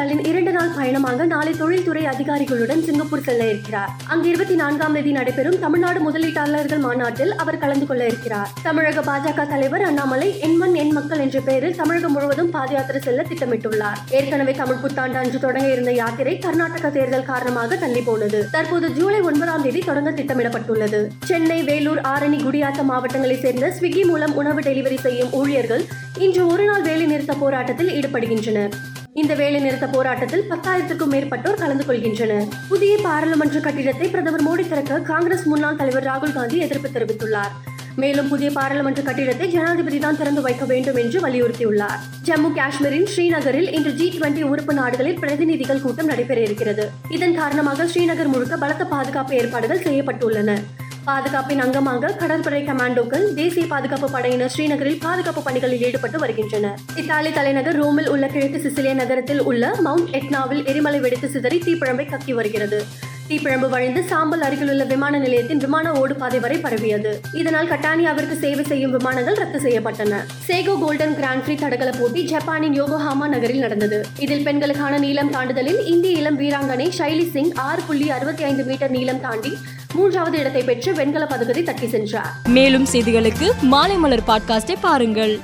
ஸ்டாலின் இரண்டு நாள் பயணமாக நாளை தொழில்துறை அதிகாரிகளுடன் சிங்கப்பூர் செல்ல இருக்கிறார். அங்கு இருபத்தி நான்காம் தேதி நடைபெறும் தமிழ்நாடு முதலீட்டாளர்கள் மாநாட்டில் அவர் கலந்து கொள்ள இருக்கிறார். தமிழக பாஜக தலைவர் அண்ணாமலை எண்மண் எண் மக்கள் என்ற பெயரில் தமிழகம் முழுவதும் பாத யாத்திரை செல்ல திட்டமிட்டுள்ளார். ஏற்கனவே தமிழ் புத்தாண்டு அன்று தொடங்க இருந்த யாத்திரை கர்நாடக தேர்தல் காரணமாக தள்ளி போனது. தற்போது ஜூலை ஒன்பதாம் தேதி தொடங்க திட்டமிடப்பட்டுள்ளது. சென்னை வேலூர் ஆரணி குடியாத்தம் மாவட்டங்களைச் சேர்ந்த ஸ்விக்கி மூலம் உணவு டெலிவரி செய்யும் ஊழியர்கள் இன்று ஒருநாள் வேலை நிறுத்த போராட்டத்தில் ஈடுபடுகின்றனர். இந்த வேலை நிறுத்த போராட்டத்தில் பத்தாயிரத்திற்கும் மேற்பட்டோர் கலந்து கொள்கின்றனர். புதிய பாராளுமன்ற கட்டிடத்தை பிரதமர் மோடி திறக்க காங்கிரஸ் முன்னாள் தலைவர் ராகுல் காந்தி எதிர்ப்பு தெரிவித்துள்ளார். மேலும் புதிய பாராளுமன்ற கட்டிடத்தை ஜனாதிபதி தான் திறந்து வைக்க வேண்டும் என்று வலியுறுத்தியுள்ளார். ஜம்மு காஷ்மீரின் ஸ்ரீநகரில் இன்று ஜி டுவெண்டி உறுப்பு நாடுகளில் பிரதிநிதிகள் கூட்டம் நடைபெற இருக்கிறது. இதன் காரணமாக ஸ்ரீநகர் முழுக்க பலத்த பாதுகாப்பு ஏற்பாடுகள் செய்யப்பட்டுள்ளன. பாதுகாப்பின் அங்கமாக கடற்படை கமாண்டோக்கள் தேசிய பாதுகாப்பு படையினர் ஸ்ரீநகரில் பாதுகாப்பு பணிகளில் ஈடுபட்டு வருகின்றனர். இத்தாலி தலைநகர் ரோமில் உள்ள கிழக்கு சிசிலிய நகரத்தில் உள்ள மவுண்ட் எட்னாவில் எரிமலை வெடித்து சிதறி தீப்பிழம்பை கக்கி வருகிறது. தீப்பிழம்பு வழிந்து சாம்பல் அருகிலுள்ள விமான நிலையத்தின் விமான ஓடுபாதை வரை பரவியது. இதனால் கட்டானியாவிற்கு சேவை செய்யும் விமானங்கள் ரத்து செய்யப்பட்டன. சேகோ கோல்டன் கிராண்ட் பிரீ தடகள போட்டி ஜப்பானின் யோகோஹாமா நகரில் நடந்தது. இதில் பெண்களுக்கான நீளம் தாண்டுதலில் இந்திய இளம் வீராங்கனை ஷைலி சிங் ஆறு புள்ளி அறுபத்தி ஐந்து மீட்டர் நீளம் தாண்டி மூன்றாவது இடத்தை பெற்று வெண்கல பதக்கத்தை தட்டி சென்றார். மேலும் செய்திகளுக்கு மாலை மலர் பாட்காஸ்டை பாருங்கள்.